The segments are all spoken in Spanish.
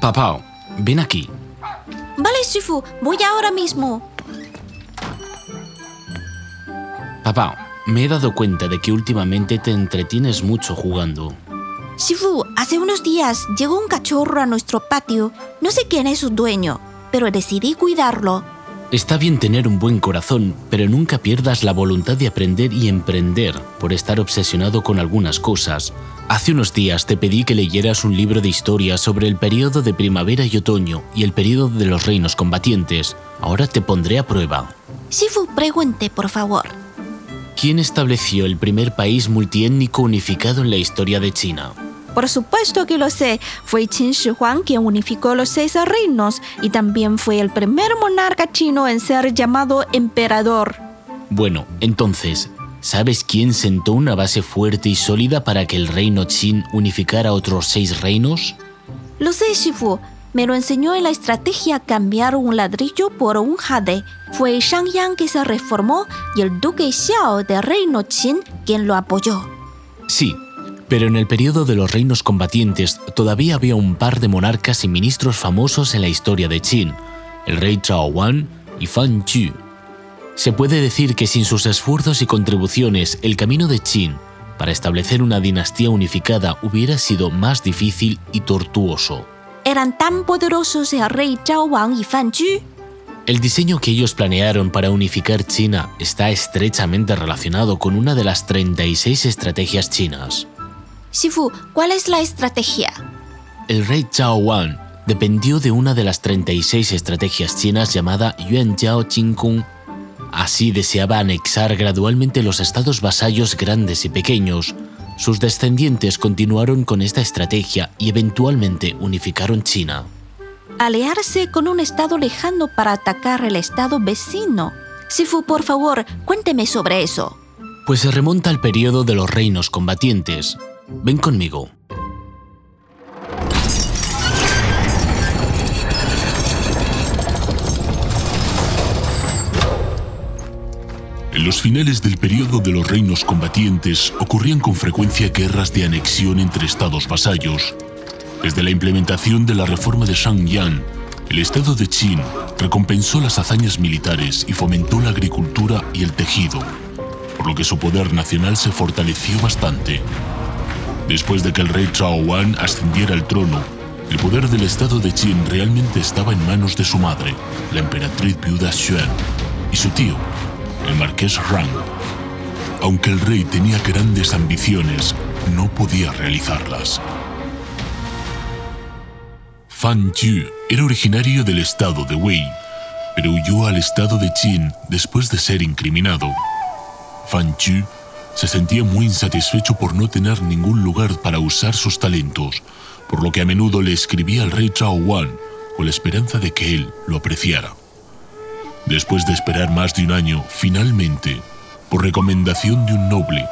Papá, ven aquí. Vale, Shifu, voy ahora mismo. Papá, me he dado cuenta de que últimamente te entretienes mucho jugando. Shifu, hace unos días llegó un cachorro a nuestro patio. No sé quién es su dueño, pero decidí cuidarlo. Está bien tener un buen corazón, pero nunca pierdas la voluntad de aprender y emprender por estar obsesionado con algunas cosas. Hace unos días te pedí que leyeras un libro de historia sobre el periodo de primavera y otoño y el periodo de los reinos combatientes. Ahora te pondré a prueba. Shifu, pregunte, por favor. ¿Quién estableció el primer país multiétnico unificado en la historia de China? Por supuesto que lo sé. Fue Qin Shi Huang quien unificó los seis reinos y también fue el primer monarca chino en ser llamado emperador. Bueno, entonces, ¿sabes quién sentó una base fuerte y sólida para que el reino Qin unificara otros seis reinos? Lo sé, Shifu. Me lo enseñó en la estrategia cambiar un ladrillo por un jade. Fue Shang Yang que se reformó y el duque Xiao del reino Qin quien lo apoyó. Sí, pero en el periodo de los reinos combatientes todavía había un par de monarcas y ministros famosos en la historia de Qin, el rey Chao Wan y Fan Chu. Se puede decir que sin sus esfuerzos y contribuciones el camino de Qin para establecer una dinastía unificada hubiera sido más difícil y tortuoso. ¿Eran tan poderosos el rey Zhao Wang y Fan Chu? El diseño que ellos planearon para unificar China está estrechamente relacionado con una de las 36 estrategias chinas. Shifu, ¿cuál es la estrategia? El rey Zhao Wan dependió de una de las 36 estrategias chinas llamada Yuan Jiao Kung. Así deseaba anexar gradualmente los estados vasallos grandes y pequeños. Sus descendientes continuaron con esta estrategia y eventualmente unificaron China. Aliarse con un estado lejano para atacar el estado vecino. Shifu, por favor, cuénteme sobre eso. Pues se remonta al periodo de los reinos combatientes, Ven conmigo. En los finales del periodo de los reinos combatientes ocurrían con frecuencia guerras de anexión entre estados vasallos. Desde la implementación de la reforma de Shang Yan, el estado de Qin recompensó las hazañas militares y fomentó la agricultura y el tejido, por lo que su poder nacional se fortaleció bastante. Después de que el rey Chao Wan ascendiera al trono, el poder del estado de Qin realmente estaba en manos de su madre, la emperatriz viuda Xuan, y su tío, el marqués Rang. Aunque el rey tenía grandes ambiciones, no podía realizarlas. Fan Yu era originario del estado de Wei, pero huyó al estado de Qin después de ser incriminado. Fan Yu se sentía muy insatisfecho por no tener ningún lugar para usar sus talentos, por lo que a menudo le escribía al rey Chao Wan con la esperanza de que él lo apreciara. Después de esperar más de un año, finalmente, por recomendación de un noble,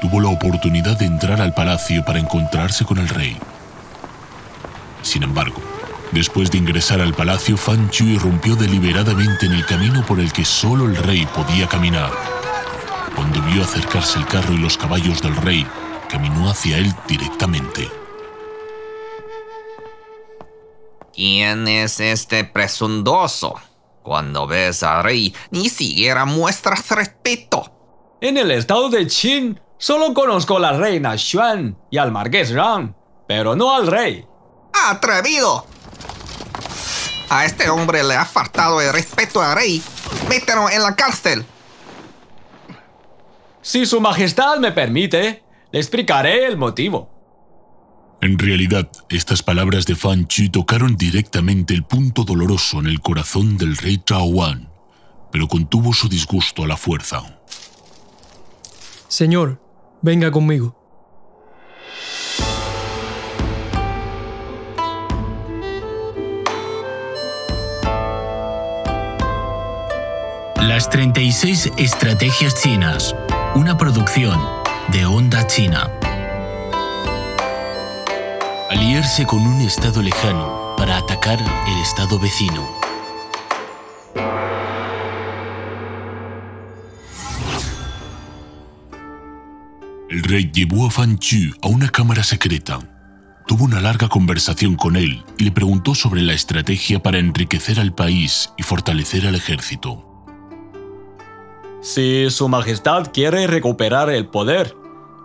tuvo la oportunidad de entrar al palacio para encontrarse con el rey. Sin embargo, después de ingresar al palacio, Fan Chu irrumpió deliberadamente en el camino por el que solo el rey podía caminar cuando vio acercarse el carro y los caballos del rey, caminó hacia él directamente. ¿Quién es este presuntuoso? Cuando ves al rey, ni siquiera muestras respeto. En el estado de Qin, solo conozco a la reina Xuan y al marqués Rang, pero no al rey. ¡Atrevido! A este hombre le ha faltado el respeto al rey. Mételo en la cárcel. Si Su Majestad me permite, le explicaré el motivo. En realidad, estas palabras de Fan Chu tocaron directamente el punto doloroso en el corazón del rey Chao Wan, pero contuvo su disgusto a la fuerza. Señor, venga conmigo. Las 36 estrategias chinas una producción de Onda China. Aliarse con un estado lejano para atacar el estado vecino. El rey llevó a Fan Chu a una cámara secreta. tuvo una larga conversación con él y le preguntó sobre la estrategia para enriquecer al país y fortalecer al ejército. Si Su Majestad quiere recuperar el poder,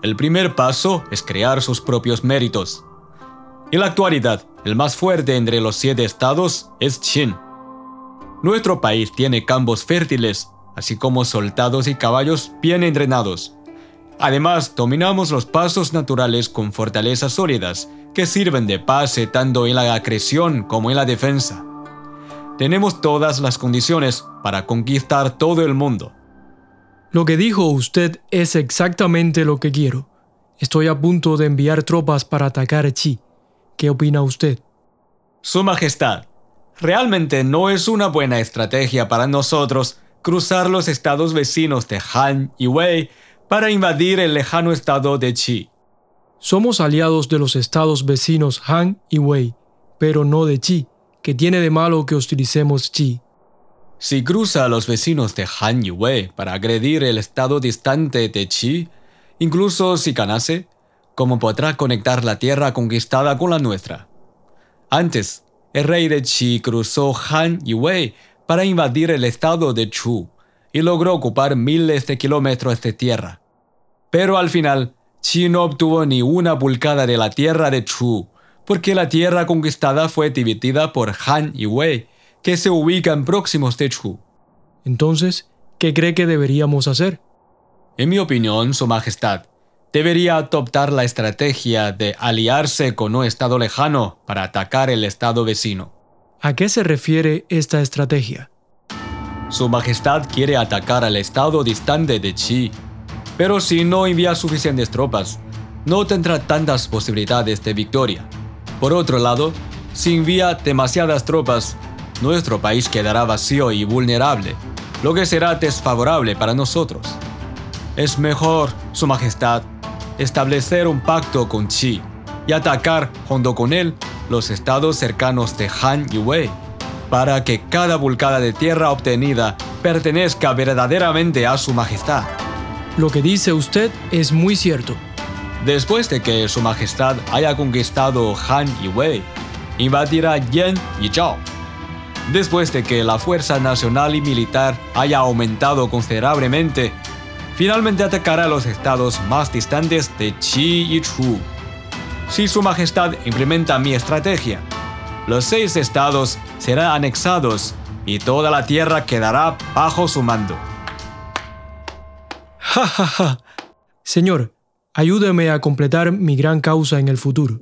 el primer paso es crear sus propios méritos. En la actualidad, el más fuerte entre los siete estados es Qin. Nuestro país tiene campos fértiles, así como soldados y caballos bien entrenados. Además, dominamos los pasos naturales con fortalezas sólidas que sirven de base tanto en la agresión como en la defensa. Tenemos todas las condiciones para conquistar todo el mundo. Lo que dijo usted es exactamente lo que quiero. Estoy a punto de enviar tropas para atacar Chi. ¿Qué opina usted? Su Majestad, realmente no es una buena estrategia para nosotros cruzar los estados vecinos de Han y Wei para invadir el lejano estado de Qi. Somos aliados de los estados vecinos Han y Wei, pero no de Qi, que tiene de malo que hostilicemos Qi. Si cruza a los vecinos de Han y Wei para agredir el estado distante de Qi, incluso si ganase, ¿cómo podrá conectar la tierra conquistada con la nuestra? Antes, el rey de Qi cruzó Han y Wei para invadir el estado de Chu y logró ocupar miles de kilómetros de tierra. Pero al final, Qi no obtuvo ni una pulgada de la tierra de Chu, porque la tierra conquistada fue dividida por Han y que se ubican próximos de Chu. Entonces, ¿qué cree que deberíamos hacer? En mi opinión, Su Majestad, debería adoptar la estrategia de aliarse con un estado lejano para atacar el estado vecino. ¿A qué se refiere esta estrategia? Su Majestad quiere atacar al estado distante de Qi, pero si no envía suficientes tropas, no tendrá tantas posibilidades de victoria. Por otro lado, si envía demasiadas tropas, nuestro país quedará vacío y vulnerable, lo que será desfavorable para nosotros. Es mejor, Su Majestad, establecer un pacto con Qi y atacar junto con él los estados cercanos de Han y Wei, para que cada vulcada de tierra obtenida pertenezca verdaderamente a su majestad. Lo que dice usted es muy cierto. Después de que su majestad haya conquistado Han y Wei, invadirá Yan y Zhao. Después de que la fuerza nacional y militar haya aumentado considerablemente, finalmente atacará los estados más distantes de Qi y Chu. Si Su Majestad implementa mi estrategia, los seis estados serán anexados y toda la tierra quedará bajo su mando. Ja, ja, ja. Señor, ayúdeme a completar mi gran causa en el futuro.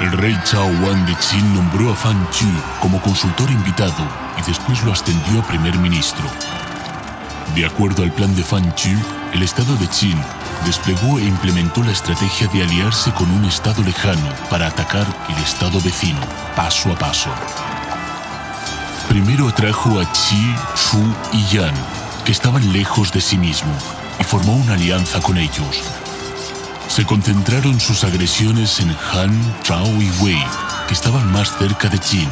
El rey Chao Wan de Qin nombró a Fan Chu como consultor invitado y después lo ascendió a primer ministro. De acuerdo al plan de Fan Chu, el estado de Qin desplegó e implementó la estrategia de aliarse con un estado lejano para atacar el estado vecino, paso a paso. Primero atrajo a Qi, Shu y Yan, que estaban lejos de sí mismo, y formó una alianza con ellos. Se concentraron sus agresiones en Han, Zhao y Wei, que estaban más cerca de Qin,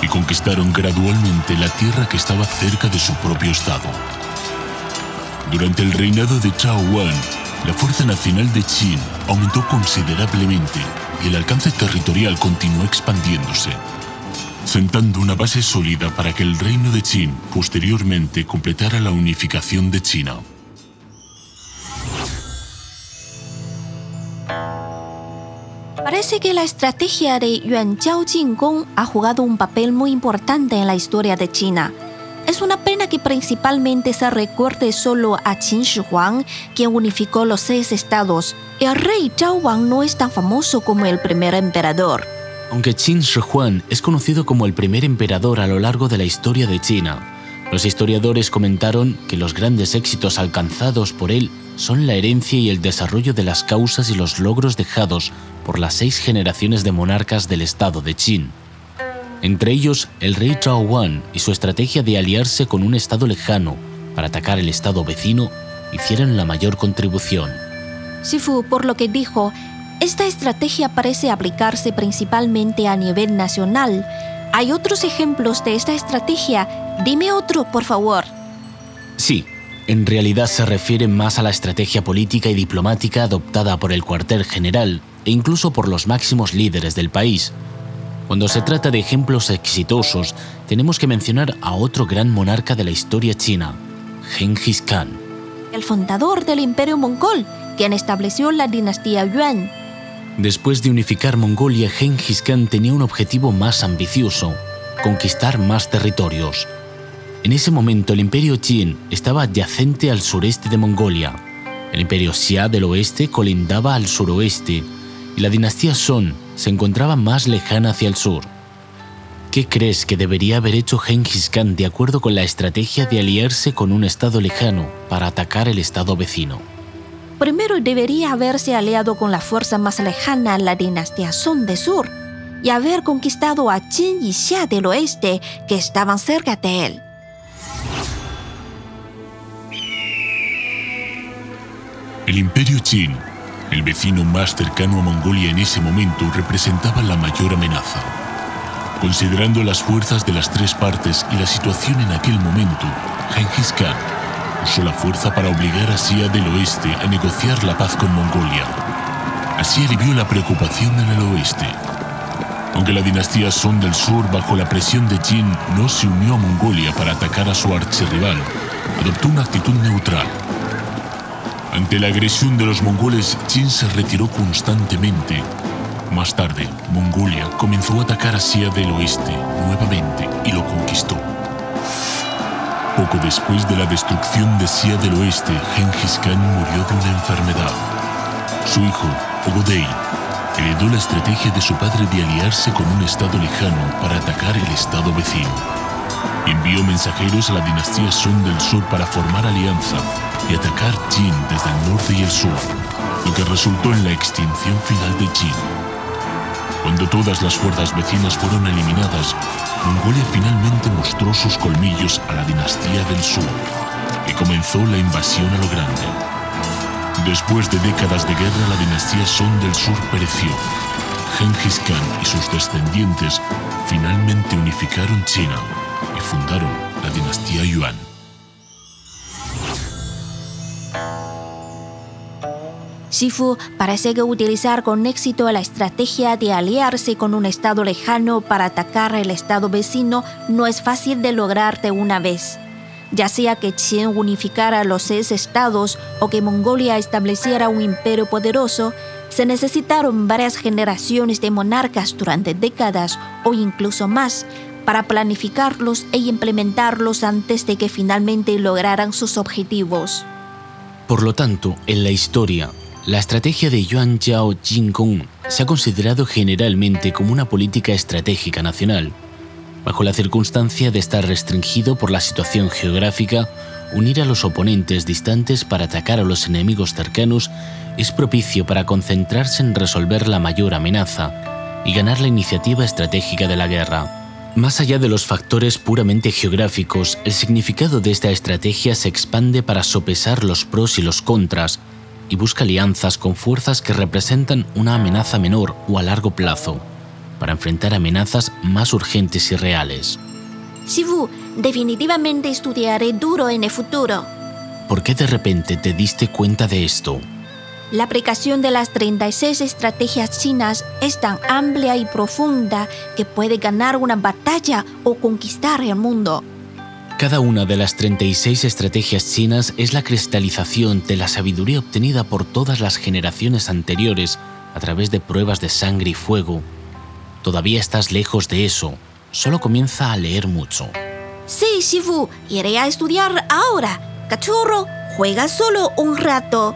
y conquistaron gradualmente la tierra que estaba cerca de su propio estado. Durante el reinado de Chao Wan, la fuerza nacional de Qin aumentó considerablemente y el alcance territorial continuó expandiéndose, sentando una base sólida para que el reino de Qin posteriormente completara la unificación de China. Parece que la estrategia de Yuan Jiao Jingong ha jugado un papel muy importante en la historia de China. Es una pena que principalmente se recuerde solo a Qin Shi Huang, quien unificó los seis estados. El rey Zhao Wang no es tan famoso como el primer emperador. Aunque Qin Shi Huang es conocido como el primer emperador a lo largo de la historia de China, los historiadores comentaron que los grandes éxitos alcanzados por él son la herencia y el desarrollo de las causas y los logros dejados por las seis generaciones de monarcas del estado de Qin. Entre ellos, el rey Zhao Wan y su estrategia de aliarse con un estado lejano para atacar el estado vecino hicieron la mayor contribución. Sifu, por lo que dijo, esta estrategia parece aplicarse principalmente a nivel nacional. ¿Hay otros ejemplos de esta estrategia? Dime otro, por favor. Sí, en realidad se refiere más a la estrategia política y diplomática adoptada por el cuartel general e incluso por los máximos líderes del país. Cuando se trata de ejemplos exitosos, tenemos que mencionar a otro gran monarca de la historia china, Genghis Khan. El fundador del imperio mongol, quien estableció la dinastía Yuan. Después de unificar Mongolia, Genghis Khan tenía un objetivo más ambicioso, conquistar más territorios. En ese momento el imperio Qin estaba adyacente al sureste de Mongolia. El imperio Xia del oeste colindaba al suroeste y la dinastía Song se encontraba más lejana hacia el sur. ¿Qué crees que debería haber hecho Genghis Khan de acuerdo con la estrategia de aliarse con un estado lejano para atacar el estado vecino? Primero debería haberse aliado con la fuerza más lejana, la dinastía Song del sur, y haber conquistado a Qin y Xia del oeste, que estaban cerca de él. El imperio Qin, el vecino más cercano a Mongolia en ese momento, representaba la mayor amenaza. Considerando las fuerzas de las tres partes y la situación en aquel momento, Genghis Khan usó la fuerza para obligar a Xia del oeste a negociar la paz con Mongolia. Así alivió la preocupación en el oeste. Aunque la dinastía Song del sur, bajo la presión de Qin, no se unió a Mongolia para atacar a su archirrival, adoptó una actitud neutral ante la agresión de los mongoles, Qin se retiró constantemente. Más tarde, Mongolia comenzó a atacar a Xia del oeste nuevamente y lo conquistó. Poco después de la destrucción de Xia del oeste, Genghis Khan murió de una enfermedad. Su hijo, Ogodei, heredó la estrategia de su padre de aliarse con un estado lejano para atacar el estado vecino. Envió mensajeros a la dinastía Song del sur para formar alianza y atacar Qin desde el norte y el sur, lo que resultó en la extinción final de Qin. Cuando todas las fuerzas vecinas fueron eliminadas, Mongolia finalmente mostró sus colmillos a la dinastía del sur y comenzó la invasión a lo grande. Después de décadas de guerra, la dinastía Song del sur pereció. Genghis Khan y sus descendientes finalmente unificaron China y fundaron la dinastía Yuan. Shifu parece que utilizar con éxito la estrategia de aliarse con un estado lejano para atacar el estado vecino no es fácil de lograr de una vez. Ya sea que Qin unificara los seis estados o que Mongolia estableciera un imperio poderoso, se necesitaron varias generaciones de monarcas durante décadas o incluso más para planificarlos e implementarlos antes de que finalmente lograran sus objetivos. Por lo tanto, en la historia, la estrategia de Yuan Zhao Jingkong se ha considerado generalmente como una política estratégica nacional. Bajo la circunstancia de estar restringido por la situación geográfica, unir a los oponentes distantes para atacar a los enemigos cercanos es propicio para concentrarse en resolver la mayor amenaza y ganar la iniciativa estratégica de la guerra. Más allá de los factores puramente geográficos, el significado de esta estrategia se expande para sopesar los pros y los contras y busca alianzas con fuerzas que representan una amenaza menor o a largo plazo, para enfrentar amenazas más urgentes y reales. Shifu, definitivamente estudiaré duro en el futuro. ¿Por qué de repente te diste cuenta de esto? La aplicación de las 36 estrategias chinas es tan amplia y profunda que puede ganar una batalla o conquistar el mundo. Cada una de las 36 estrategias chinas es la cristalización de la sabiduría obtenida por todas las generaciones anteriores a través de pruebas de sangre y fuego. Todavía estás lejos de eso, solo comienza a leer mucho. Sí, Shifu, iré a estudiar ahora. Cachorro, juega solo un rato.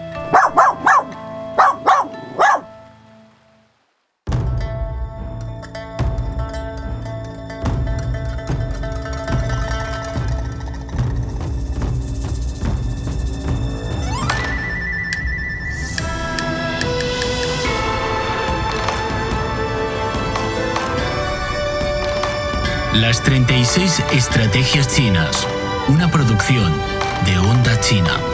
Las 36 Estrategias Chinas, una producción de Onda China.